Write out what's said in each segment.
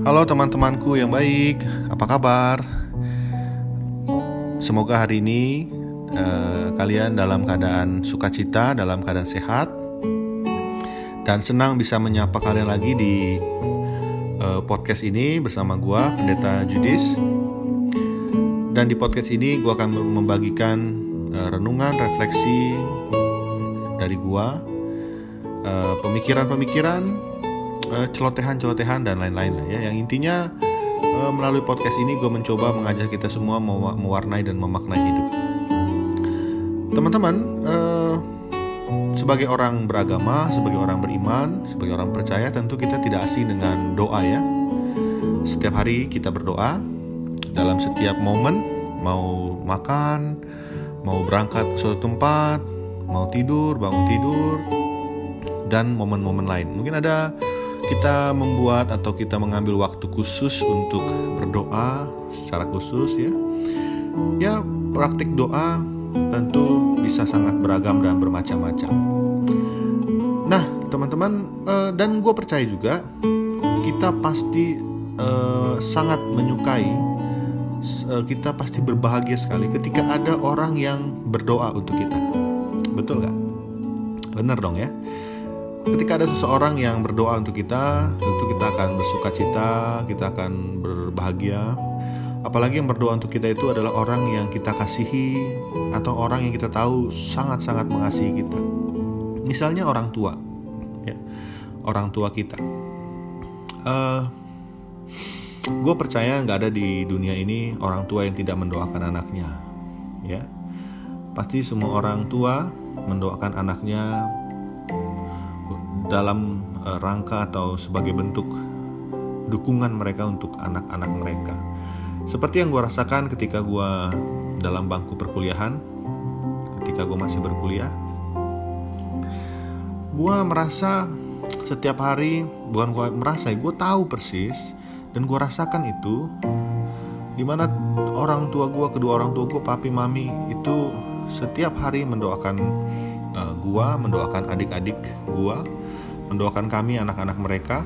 Halo teman-temanku yang baik, apa kabar? Semoga hari ini uh, kalian dalam keadaan sukacita, dalam keadaan sehat, dan senang bisa menyapa kalian lagi di uh, podcast ini bersama gua Pendeta Judis. Dan di podcast ini gua akan membagikan uh, renungan, refleksi dari gua, pemikiran-pemikiran uh, celotehan-celotehan dan lain-lain ya. Yang intinya uh, melalui podcast ini gue mencoba mengajak kita semua mewarnai dan memaknai hidup. Teman-teman, uh, sebagai orang beragama, sebagai orang beriman, sebagai orang percaya, tentu kita tidak asing dengan doa ya. Setiap hari kita berdoa dalam setiap momen, mau makan, mau berangkat ke suatu tempat, mau tidur, bangun tidur, dan momen-momen lain. Mungkin ada kita membuat atau kita mengambil waktu khusus untuk berdoa secara khusus ya. Ya, praktik doa tentu bisa sangat beragam dan bermacam-macam. Nah, teman-teman, uh, dan gue percaya juga kita pasti uh, sangat menyukai, uh, kita pasti berbahagia sekali ketika ada orang yang berdoa untuk kita. Betul gak? Bener dong ya. Ketika ada seseorang yang berdoa untuk kita, tentu kita akan bersuka cita, kita akan berbahagia. Apalagi yang berdoa untuk kita itu adalah orang yang kita kasihi atau orang yang kita tahu sangat-sangat mengasihi kita. Misalnya orang tua, ya, orang tua kita. Uh, gue percaya nggak ada di dunia ini orang tua yang tidak mendoakan anaknya, ya. Pasti semua orang tua mendoakan anaknya dalam uh, rangka atau sebagai bentuk dukungan mereka untuk anak-anak mereka. Seperti yang gue rasakan ketika gue dalam bangku perkuliahan, ketika gue masih berkuliah, gue merasa setiap hari, bukan gue merasa, gue tahu persis dan gue rasakan itu, di mana orang tua gue, kedua orang tua gue, papi, mami itu setiap hari mendoakan uh, gua, mendoakan adik-adik gua, mendoakan kami anak-anak mereka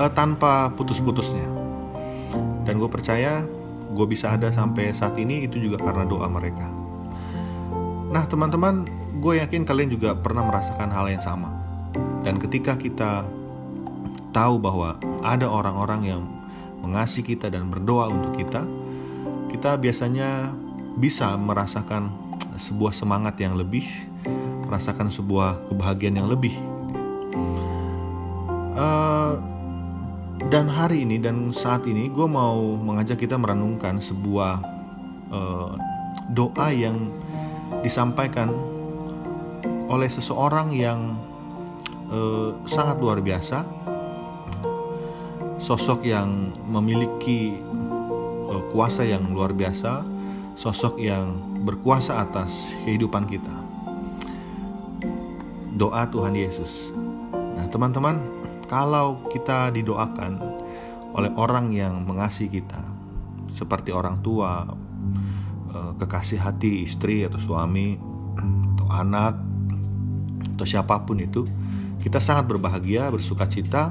uh, tanpa putus-putusnya. Dan gue percaya gue bisa ada sampai saat ini itu juga karena doa mereka. Nah teman-teman, gue yakin kalian juga pernah merasakan hal yang sama. Dan ketika kita tahu bahwa ada orang-orang yang mengasihi kita dan berdoa untuk kita, kita biasanya bisa merasakan sebuah semangat yang lebih, merasakan sebuah kebahagiaan yang lebih. Dan hari ini dan saat ini gue mau mengajak kita merenungkan sebuah uh, doa yang disampaikan oleh seseorang yang uh, sangat luar biasa, sosok yang memiliki uh, kuasa yang luar biasa, sosok yang berkuasa atas kehidupan kita. Doa Tuhan Yesus. Nah, teman-teman, kalau kita didoakan oleh orang yang mengasihi kita, seperti orang tua, eh, kekasih hati istri atau suami, atau anak, atau siapa pun itu, kita sangat berbahagia, bersuka cita,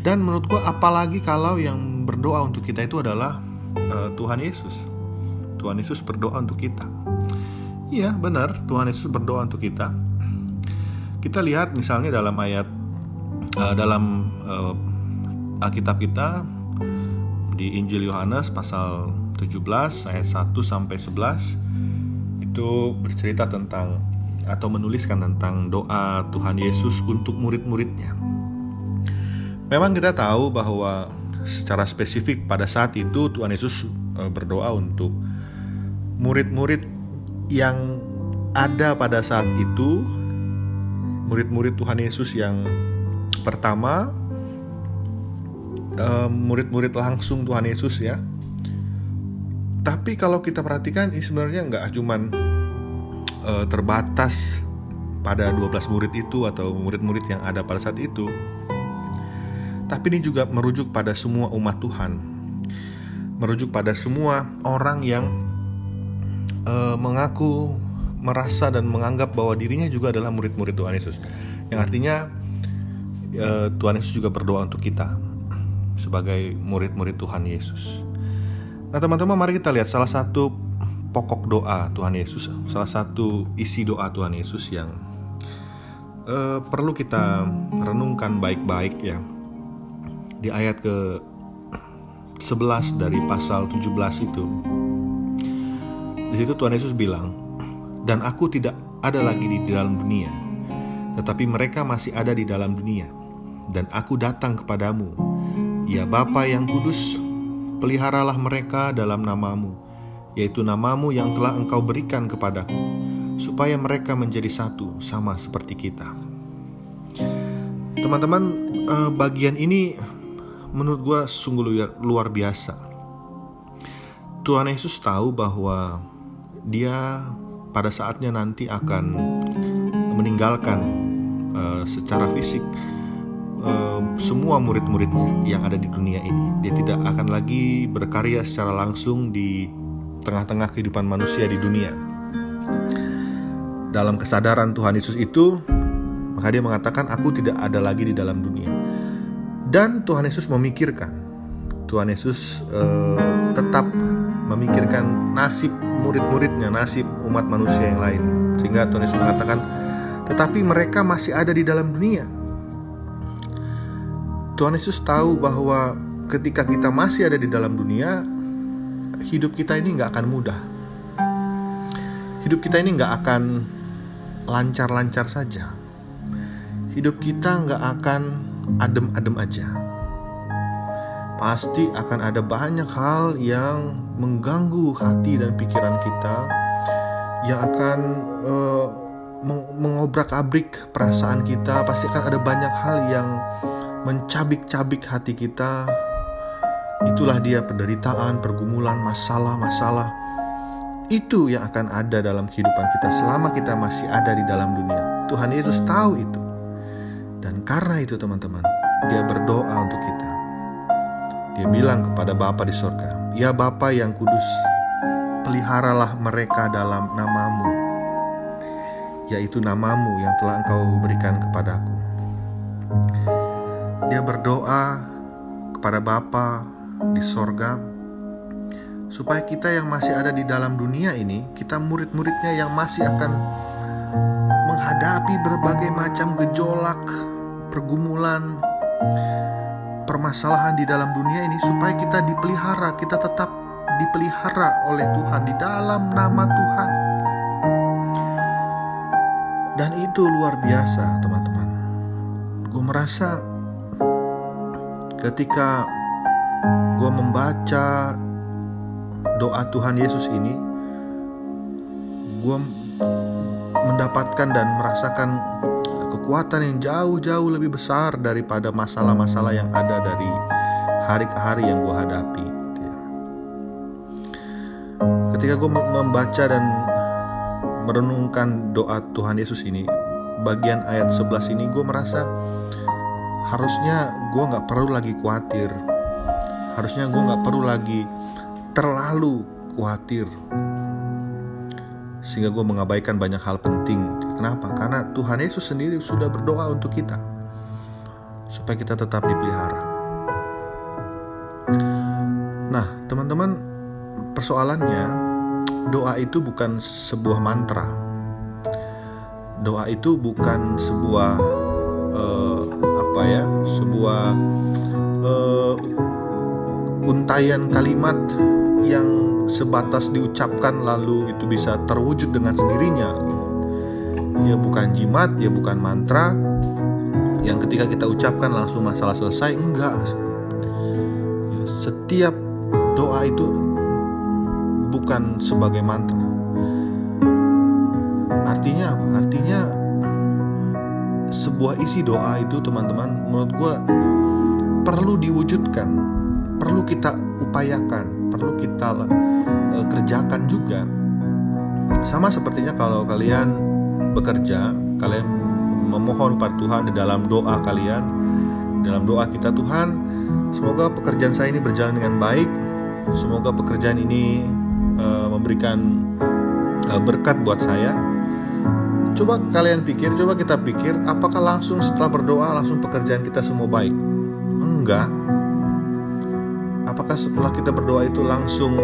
dan menurut gua apalagi kalau yang berdoa untuk kita itu adalah uh, Tuhan Yesus. Tuhan Yesus berdoa untuk kita. Iya, benar, Tuhan Yesus berdoa untuk kita. Kita lihat misalnya dalam ayat uh, dalam uh, Alkitab kita di Injil Yohanes pasal 17 ayat 1 sampai 11 itu bercerita tentang atau menuliskan tentang doa Tuhan Yesus untuk murid-muridnya. Memang kita tahu bahwa secara spesifik pada saat itu Tuhan Yesus uh, berdoa untuk murid-murid yang ada pada saat itu murid-murid Tuhan Yesus yang pertama murid-murid langsung Tuhan Yesus ya tapi kalau kita perhatikan ini sebenarnya nggak cuman uh, terbatas pada 12 murid itu atau murid-murid yang ada pada saat itu tapi ini juga merujuk pada semua umat Tuhan merujuk pada semua orang yang uh, mengaku merasa dan menganggap bahwa dirinya juga adalah murid-murid Tuhan Yesus. Yang artinya uh, Tuhan Yesus juga berdoa untuk kita. sebagai murid-murid Tuhan Yesus. Nah, teman-teman, mari kita lihat salah satu pokok doa Tuhan Yesus, salah satu isi doa Tuhan Yesus yang uh, perlu kita renungkan baik-baik ya. Di ayat ke 11 dari pasal 17 itu. Di situ Tuhan Yesus bilang, "Dan aku tidak ada lagi di dalam dunia, tetapi mereka masih ada di dalam dunia, dan aku datang kepadamu. Ya Bapa yang kudus, peliharalah mereka dalam namamu, yaitu namamu yang telah engkau berikan kepadaku, supaya mereka menjadi satu sama seperti kita." Teman-teman, eh, bagian ini menurut gue sungguh luar biasa. Tuhan Yesus tahu bahwa dia pada saatnya nanti akan meninggalkan uh, secara fisik semua murid-muridnya yang ada di dunia ini. Dia tidak akan lagi berkarya secara langsung di tengah-tengah kehidupan manusia di dunia. Dalam kesadaran Tuhan Yesus itu, maka dia mengatakan, "Aku tidak ada lagi di dalam dunia." Dan Tuhan Yesus memikirkan, Tuhan Yesus uh, tetap memikirkan nasib murid-muridnya, nasib umat manusia yang lain. Sehingga Tuhan Yesus mengatakan, tetapi mereka masih ada di dalam dunia. Tuhan Yesus tahu bahwa ketika kita masih ada di dalam dunia, hidup kita ini nggak akan mudah. Hidup kita ini nggak akan lancar-lancar saja. Hidup kita nggak akan adem-adem aja. Pasti akan ada banyak hal yang mengganggu hati dan pikiran kita yang akan uh, mengobrak-abrik perasaan kita. Pasti akan ada banyak hal yang mencabik-cabik hati kita. Itulah dia penderitaan, pergumulan, masalah-masalah. Itu yang akan ada dalam kehidupan kita selama kita masih ada di dalam dunia. Tuhan Yesus tahu itu. Dan karena itu teman-teman, dia berdoa untuk kita. Dia bilang kepada Bapa di sorga, Ya Bapa yang kudus, peliharalah mereka dalam namamu, yaitu namamu yang telah engkau berikan kepadaku. Dia berdoa kepada Bapa di sorga, supaya kita yang masih ada di dalam dunia ini, kita murid-muridnya yang masih akan menghadapi berbagai macam gejolak, pergumulan, permasalahan di dalam dunia ini supaya kita dipelihara, kita tetap dipelihara oleh Tuhan di dalam nama Tuhan. Itu luar biasa, teman-teman. Gue merasa ketika gue membaca doa Tuhan Yesus ini, gue mendapatkan dan merasakan kekuatan yang jauh-jauh lebih besar daripada masalah-masalah yang ada dari hari ke hari yang gue hadapi. Gitu ya. Ketika gue membaca dan merenungkan doa Tuhan Yesus ini, bagian ayat 11 ini gue merasa harusnya gue nggak perlu lagi khawatir, harusnya gue nggak perlu lagi terlalu khawatir sehingga gue mengabaikan banyak hal penting. Kenapa? Karena Tuhan Yesus sendiri sudah berdoa untuk kita supaya kita tetap dipelihara. Nah, teman-teman, persoalannya doa itu bukan sebuah mantra. Doa itu bukan sebuah uh, apa ya, sebuah uh, untayan kalimat yang sebatas diucapkan lalu itu bisa terwujud dengan sendirinya. Ya bukan jimat, ya bukan mantra yang ketika kita ucapkan langsung masalah selesai. Enggak. Setiap doa itu bukan sebagai mantra. Artinya apa? Artinya sebuah isi doa itu teman-teman menurut gue perlu diwujudkan, perlu kita upayakan perlu kita uh, kerjakan juga. Sama sepertinya kalau kalian bekerja, kalian memohon pada Tuhan di dalam doa kalian, dalam doa kita Tuhan, semoga pekerjaan saya ini berjalan dengan baik, semoga pekerjaan ini uh, memberikan uh, berkat buat saya. Coba kalian pikir, coba kita pikir, apakah langsung setelah berdoa langsung pekerjaan kita semua baik? Enggak. Apakah setelah kita berdoa itu langsung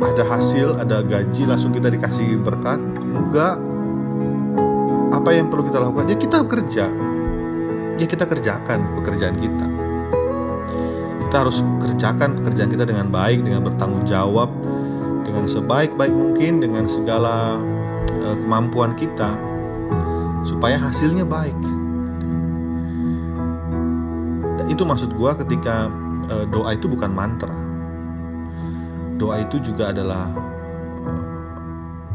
ada hasil, ada gaji, langsung kita dikasih berkat? Enggak. Apa yang perlu kita lakukan? Ya kita kerja. Ya kita kerjakan pekerjaan kita. Kita harus kerjakan pekerjaan kita dengan baik, dengan bertanggung jawab, dengan sebaik-baik mungkin, dengan segala kemampuan kita, supaya hasilnya baik. Itu maksud gue ketika uh, doa itu bukan mantra doa itu juga adalah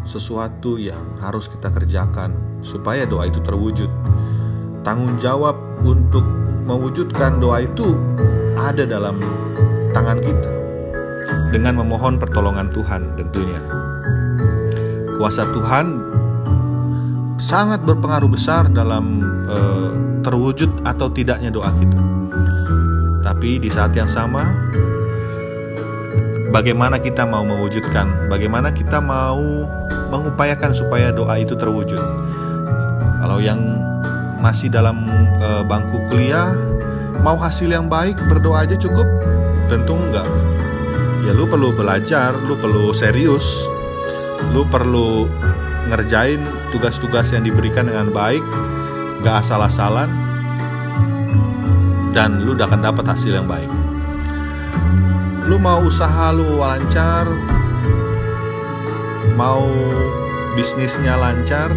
sesuatu yang harus kita kerjakan supaya doa itu terwujud. Tanggung jawab untuk mewujudkan doa itu ada dalam tangan kita dengan memohon pertolongan Tuhan tentunya. Kuasa Tuhan sangat berpengaruh besar dalam e, terwujud atau tidaknya doa kita. Tapi di saat yang sama bagaimana kita mau mewujudkan, bagaimana kita mau mengupayakan supaya doa itu terwujud. Kalau yang masih dalam e, bangku kuliah, mau hasil yang baik berdoa aja cukup? Tentu enggak. Ya lu perlu belajar, lu perlu serius, lu perlu ngerjain tugas-tugas yang diberikan dengan baik, gak asal-asalan, dan lu akan dapat hasil yang baik. Lu mau usaha lu lancar mau bisnisnya lancar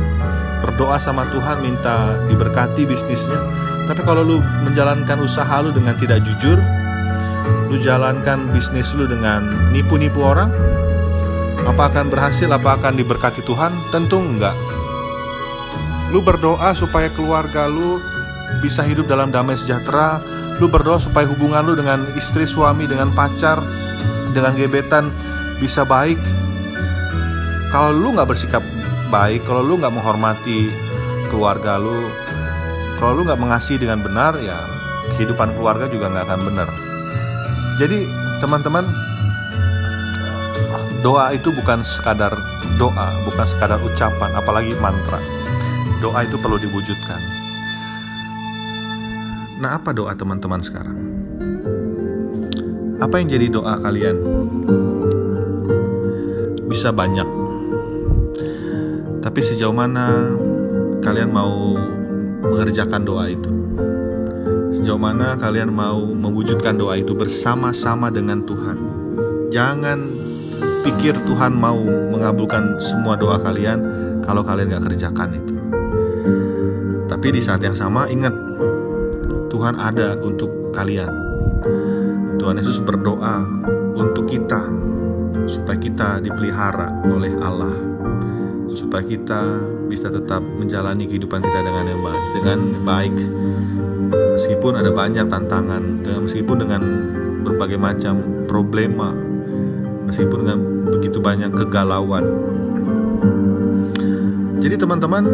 berdoa sama Tuhan minta diberkati bisnisnya. Tapi kalau lu menjalankan usaha lu dengan tidak jujur lu jalankan bisnis lu dengan nipu-nipu orang apa akan berhasil apa akan diberkati Tuhan tentu enggak lu berdoa supaya keluarga lu bisa hidup dalam damai sejahtera Lu berdoa supaya hubungan lu dengan istri, suami, dengan pacar, dengan gebetan bisa baik. Kalau lu nggak bersikap baik, kalau lu nggak menghormati keluarga lu, kalau lu nggak mengasihi dengan benar, ya kehidupan keluarga juga nggak akan benar. Jadi teman-teman, doa itu bukan sekadar doa, bukan sekadar ucapan, apalagi mantra. Doa itu perlu diwujudkan. Nah, apa doa teman-teman sekarang? Apa yang jadi doa kalian? Bisa banyak. Tapi sejauh mana kalian mau mengerjakan doa itu? Sejauh mana kalian mau mewujudkan doa itu bersama-sama dengan Tuhan? Jangan pikir Tuhan mau mengabulkan semua doa kalian kalau kalian gak kerjakan itu. Tapi di saat yang sama ingat Tuhan ada untuk kalian. Tuhan Yesus berdoa untuk kita supaya kita dipelihara oleh Allah, supaya kita bisa tetap menjalani kehidupan kita dengan yang baik, dengan baik. Meskipun ada banyak tantangan, meskipun dengan berbagai macam problema, meskipun dengan begitu banyak kegalauan. Jadi teman-teman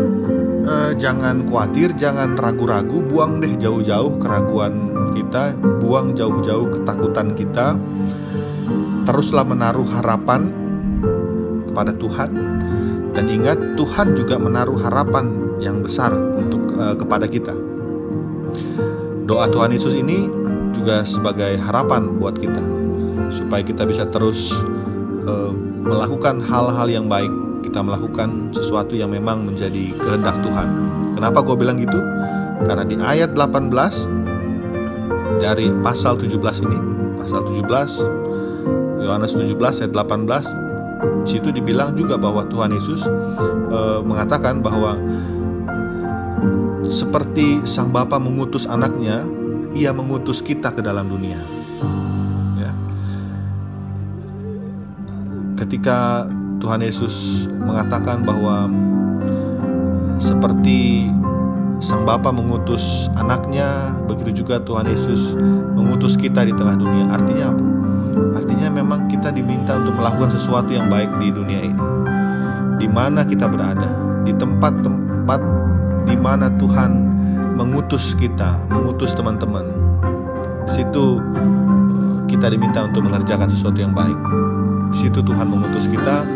eh, jangan khawatir, jangan ragu-ragu, buang deh jauh-jauh keraguan kita, buang jauh-jauh ketakutan kita. Teruslah menaruh harapan kepada Tuhan dan ingat Tuhan juga menaruh harapan yang besar untuk eh, kepada kita. Doa Tuhan Yesus ini juga sebagai harapan buat kita supaya kita bisa terus eh, melakukan hal-hal yang baik kita melakukan sesuatu yang memang menjadi kehendak Tuhan. Kenapa gue bilang gitu? Karena di ayat 18 dari pasal 17 ini, pasal 17 Yohanes 17 ayat 18 situ dibilang juga bahwa Tuhan Yesus e, mengatakan bahwa seperti sang bapa mengutus anaknya, ia mengutus kita ke dalam dunia. Ketika Tuhan Yesus mengatakan bahwa seperti Sang Bapa mengutus anaknya, begitu juga Tuhan Yesus mengutus kita di tengah dunia. Artinya apa? Artinya memang kita diminta untuk melakukan sesuatu yang baik di dunia ini. Di mana kita berada, di tempat-tempat di mana Tuhan mengutus kita, mengutus teman-teman. Di situ kita diminta untuk mengerjakan sesuatu yang baik. Di situ Tuhan mengutus kita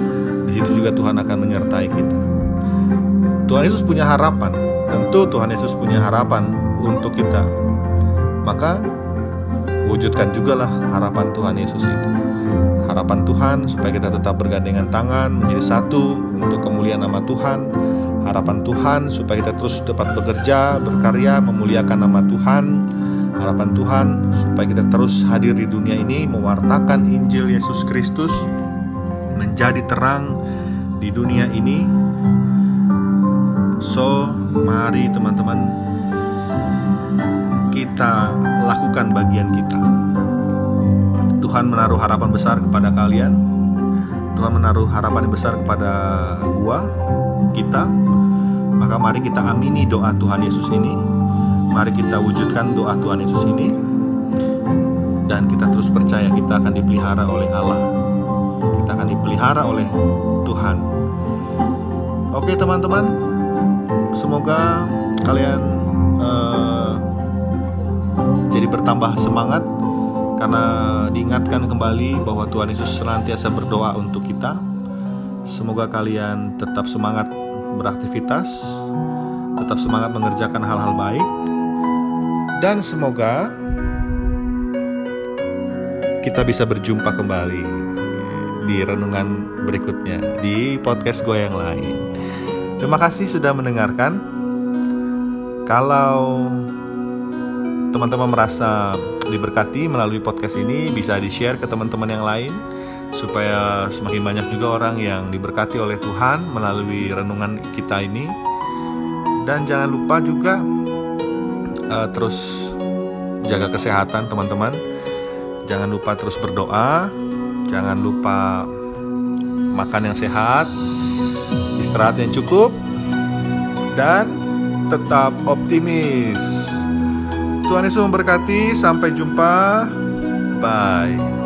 di situ juga Tuhan akan menyertai kita. Tuhan Yesus punya harapan. Tentu Tuhan Yesus punya harapan untuk kita. Maka wujudkan juga lah harapan Tuhan Yesus itu. Harapan Tuhan supaya kita tetap bergandengan tangan menjadi satu untuk kemuliaan nama Tuhan. Harapan Tuhan supaya kita terus dapat bekerja, berkarya, memuliakan nama Tuhan. Harapan Tuhan supaya kita terus hadir di dunia ini mewartakan Injil Yesus Kristus menjadi terang di dunia ini. So, mari teman-teman kita lakukan bagian kita. Tuhan menaruh harapan besar kepada kalian. Tuhan menaruh harapan besar kepada gua, kita. Maka mari kita amini doa Tuhan Yesus ini. Mari kita wujudkan doa Tuhan Yesus ini. Dan kita terus percaya kita akan dipelihara oleh Allah. Kita akan dipelihara oleh Tuhan. Oke teman-teman, semoga kalian uh, jadi bertambah semangat karena diingatkan kembali bahwa Tuhan Yesus senantiasa berdoa untuk kita. Semoga kalian tetap semangat beraktivitas, tetap semangat mengerjakan hal-hal baik, dan semoga kita bisa berjumpa kembali di renungan berikutnya di podcast gue yang lain. Terima kasih sudah mendengarkan. Kalau teman-teman merasa diberkati melalui podcast ini bisa di-share ke teman-teman yang lain supaya semakin banyak juga orang yang diberkati oleh Tuhan melalui renungan kita ini. Dan jangan lupa juga uh, terus jaga kesehatan teman-teman. Jangan lupa terus berdoa, jangan lupa makan yang sehat, istirahat yang cukup dan tetap optimis. Tuhan Yesus memberkati. Sampai jumpa. Bye.